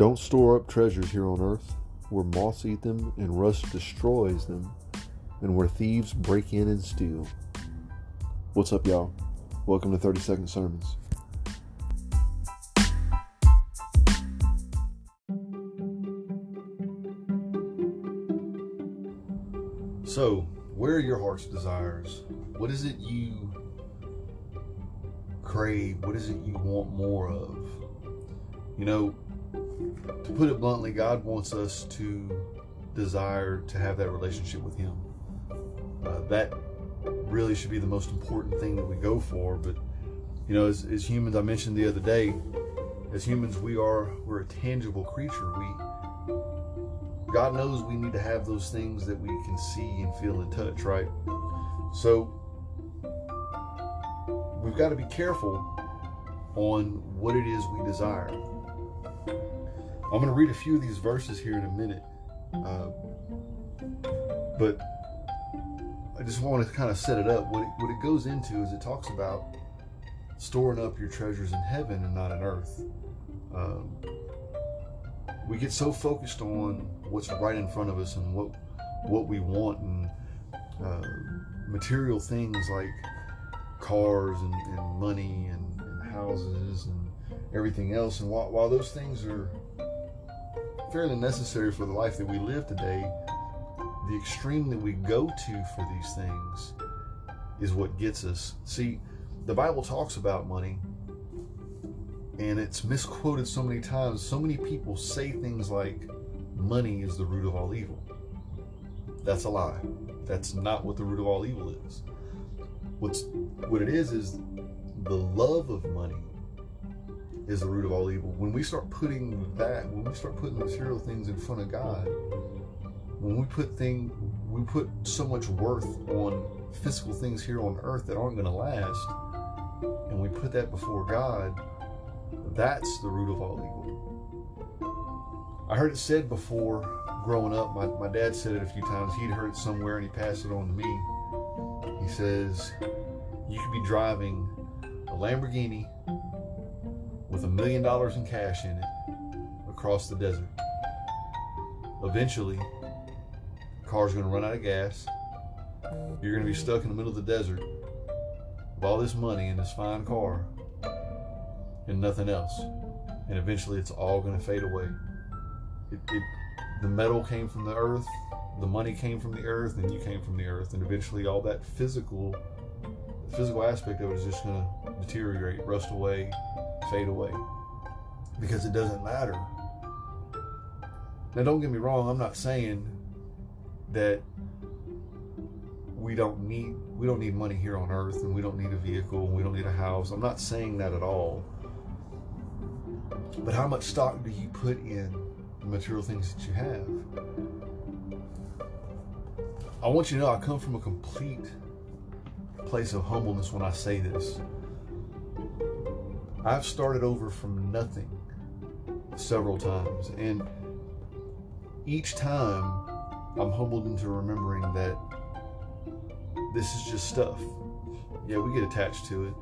Don't store up treasures here on earth, where moths eat them and rust destroys them, and where thieves break in and steal. What's up, y'all? Welcome to 30 Second Sermons. So, where are your heart's desires? What is it you crave? What is it you want more of? You know, to put it bluntly, God wants us to desire to have that relationship with Him. Uh, that really should be the most important thing that we go for. But you know, as, as humans, I mentioned the other day, as humans, we are we're a tangible creature. We God knows we need to have those things that we can see and feel and touch, right? So we've got to be careful on what it is we desire. I'm going to read a few of these verses here in a minute. Uh, but I just want to kind of set it up. What it, what it goes into is it talks about storing up your treasures in heaven and not in earth. Um, we get so focused on what's right in front of us and what what we want and uh, material things like cars and, and money and, and, houses and everything else. And while, while those things are fairly necessary for the life that we live today, the extreme that we go to for these things is what gets us. See, the Bible talks about money and it's misquoted so many times. So many people say things like, money is the root of all evil. That's a lie. That's not what the root of all evil is. What's what it is is the love of money is the root of all evil. When we start putting that, when we start putting material things in front of God, when we put thing, we put so much worth on physical things here on earth that aren't going to last, and we put that before God, that's the root of all evil. I heard it said before growing up. My, my dad said it a few times. He'd heard it somewhere and he passed it on to me. He says, You could be driving a Lamborghini with a million dollars in cash in it across the desert. Eventually, the car's going to run out of gas. You're going to be stuck in the middle of the desert with all this money in this fine car and nothing else. And eventually, it's all going to fade away. It, it, the metal came from the earth, the money came from the earth, and you came from the earth, and eventually, all that physical, physical aspect of it is just going to deteriorate, rust away, fade away because it doesn't matter. Now, don't get me wrong, I'm not saying that we don't need we don't need money here on earth and we don't need a vehicle and we don't need a house. I'm not saying that at all. But how much stock do you put in the material things that you have? I want you to know I come from a complete place of humbleness when I say this. I've started over from nothing several times, and each time I'm humbled into remembering that this is just stuff. Yeah, we get attached to it.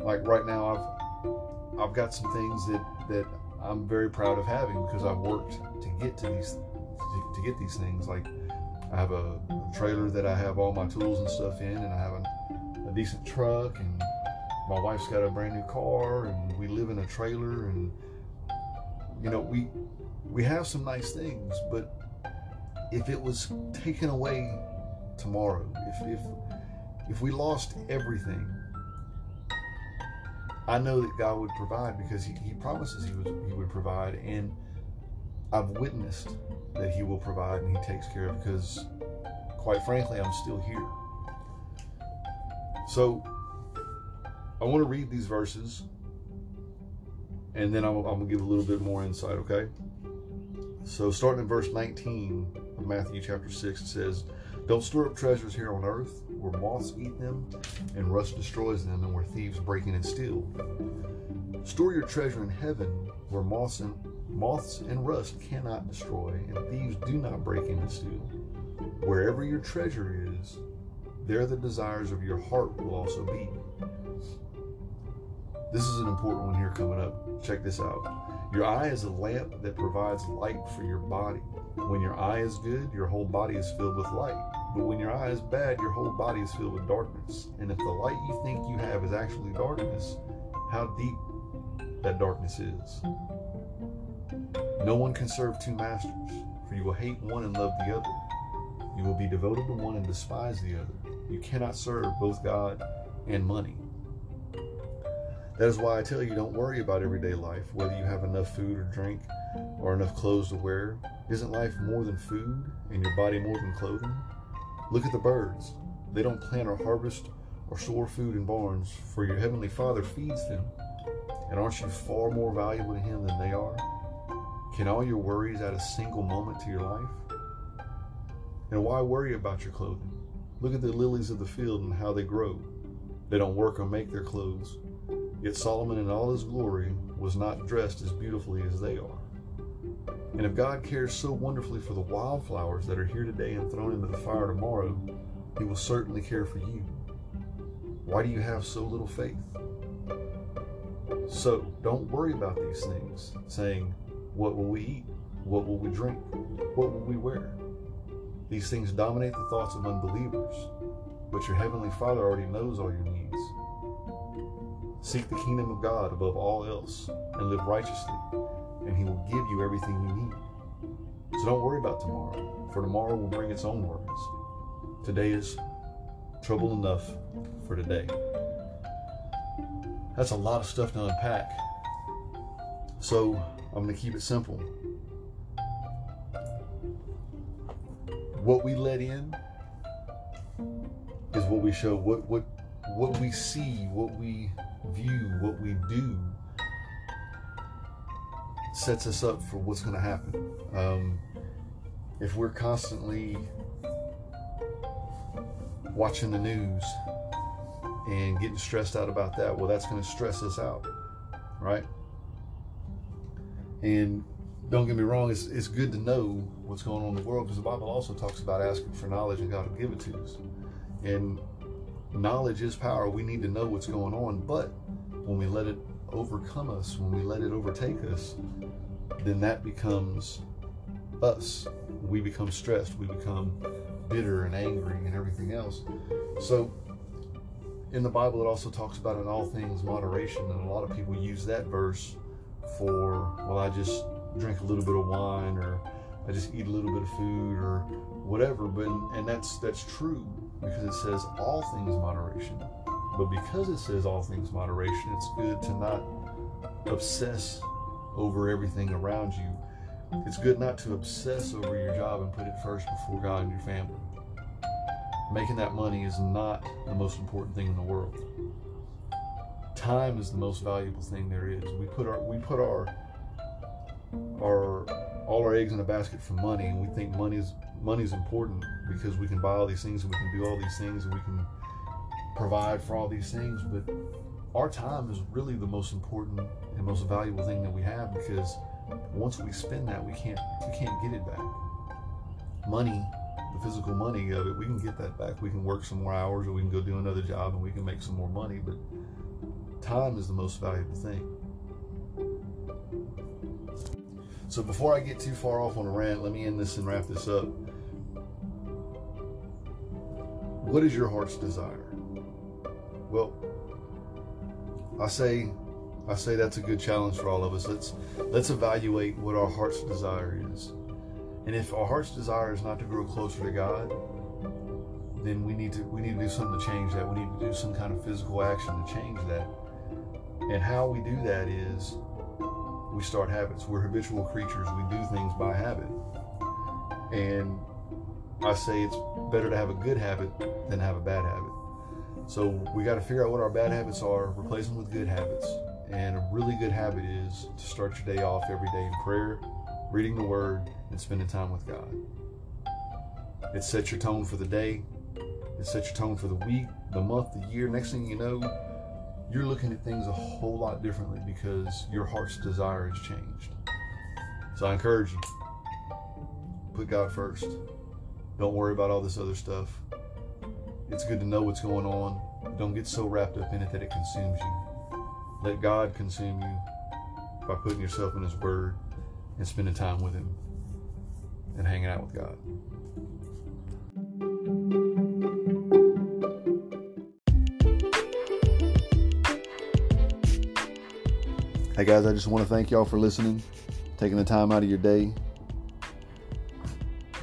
Like right now, I've I've got some things that that I'm very proud of having because I've worked to get to these to, to get these things. Like I have a, a, trailer that I have all my tools and stuff in, and I have a, a decent truck and my wife's got a brand new car and we live in a trailer and you know we we have some nice things but if it was taken away tomorrow if if if we lost everything I know that God would provide because he, he promises he would he would provide and I've witnessed that he will provide and he takes care of because quite frankly I'm still here. So I want to read these verses and then I'm, I'm going to give a little bit more insight, okay? So, starting in verse 19 of Matthew chapter 6, it says, Don't store up treasures here on earth where moths eat them and rust destroys them and where thieves break in and steal. Store your treasure in heaven where moths and, moths and rust cannot destroy and thieves do not break in and steal. Wherever your treasure is, there the desires of your heart will also be. This is an important one here coming up. Check this out. Your eye is a lamp that provides light for your body. When your eye is good, your whole body is filled with light. But when your eye is bad, your whole body is filled with darkness. And if the light you think you have is actually darkness, how deep that darkness is. No one can serve two masters, for you will hate one and love the other. You will be devoted to one and despise the other. You cannot serve both God and money. That is why I tell you don't worry about everyday life, whether you have enough food or drink or enough clothes to wear. Isn't life more than food and your body more than clothing? Look at the birds. They don't plant or harvest or store food in barns, for your heavenly Father feeds them. And aren't you far more valuable to Him than they are? Can all your worries add a single moment to your life? And why worry about your clothing? Look at the lilies of the field and how they grow. They don't work or make their clothes. Yet Solomon in all his glory was not dressed as beautifully as they are. And if God cares so wonderfully for the wildflowers that are here today and thrown into the fire tomorrow, he will certainly care for you. Why do you have so little faith? So don't worry about these things, saying, What will we eat? What will we drink? What will we wear? These things dominate the thoughts of unbelievers, but your heavenly Father already knows all your needs. Seek the kingdom of God above all else and live righteously, and He will give you everything you need. So don't worry about tomorrow, for tomorrow will bring its own worries. Today is trouble enough for today. That's a lot of stuff to unpack. So I'm going to keep it simple. What we let in is what we show. What what what we see, what we view, what we do sets us up for what's going to happen. Um, if we're constantly watching the news and getting stressed out about that, well, that's going to stress us out, right? And don't get me wrong, it's, it's good to know what's going on in the world because the Bible also talks about asking for knowledge and God will give it to us. And knowledge is power. We need to know what's going on, but when we let it overcome us, when we let it overtake us, then that becomes us. We become stressed, we become bitter and angry and everything else. So, in the Bible, it also talks about in all things moderation, and a lot of people use that verse for, well, I just drink a little bit of wine or I just eat a little bit of food or whatever. But and that's that's true because it says all things moderation. But because it says all things moderation, it's good to not obsess over everything around you. It's good not to obsess over your job and put it first before God and your family. Making that money is not the most important thing in the world. Time is the most valuable thing there is. We put our we put our our all our eggs in a basket for money, and we think money is money is important because we can buy all these things and we can do all these things and we can provide for all these things. But our time is really the most important and most valuable thing that we have because once we spend that, we can't we can't get it back. Money, the physical money of it, we can get that back. We can work some more hours, or we can go do another job, and we can make some more money. But time is the most valuable thing. So before I get too far off on a rant, let me end this and wrap this up. What is your heart's desire? Well, I say I say that's a good challenge for all of us. Let's let's evaluate what our heart's desire is. And if our heart's desire is not to grow closer to God, then we need to we need to do something to change that. We need to do some kind of physical action to change that. And how we do that is we start habits. We're habitual creatures. We do things by habit. And I say it's better to have a good habit than have a bad habit. So we got to figure out what our bad habits are, replace them with good habits. And a really good habit is to start your day off every day in prayer, reading the Word, and spending time with God. It sets your tone for the day. It sets your tone for the week, the month, the year. Next thing you know, you're looking at things a whole lot differently because your heart's desire has changed. So I encourage you, put God first. Don't worry about all this other stuff. It's good to know what's going on. Don't get so wrapped up in it that it consumes you. Let God consume you by putting yourself in His Word and spending time with Him and hanging out with God. Hey guys, I just want to thank y'all for listening, taking the time out of your day.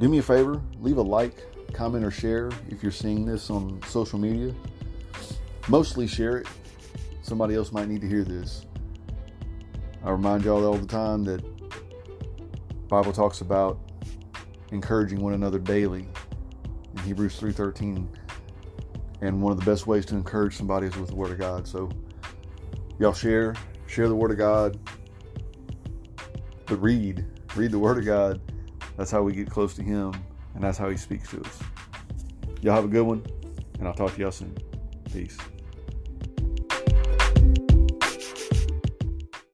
Do me a favor, leave a like, comment, or share if you're seeing this on social media. Mostly share it. Somebody else might need to hear this. I remind y'all all the time that Bible talks about encouraging one another daily in Hebrews 3:13. And one of the best ways to encourage somebody is with the word of God. So y'all share, share the word of God. But read, read the word of God. That's how we get close to him and that's how he speaks to us. Y'all have a good one and I'll talk to y'all soon. Peace.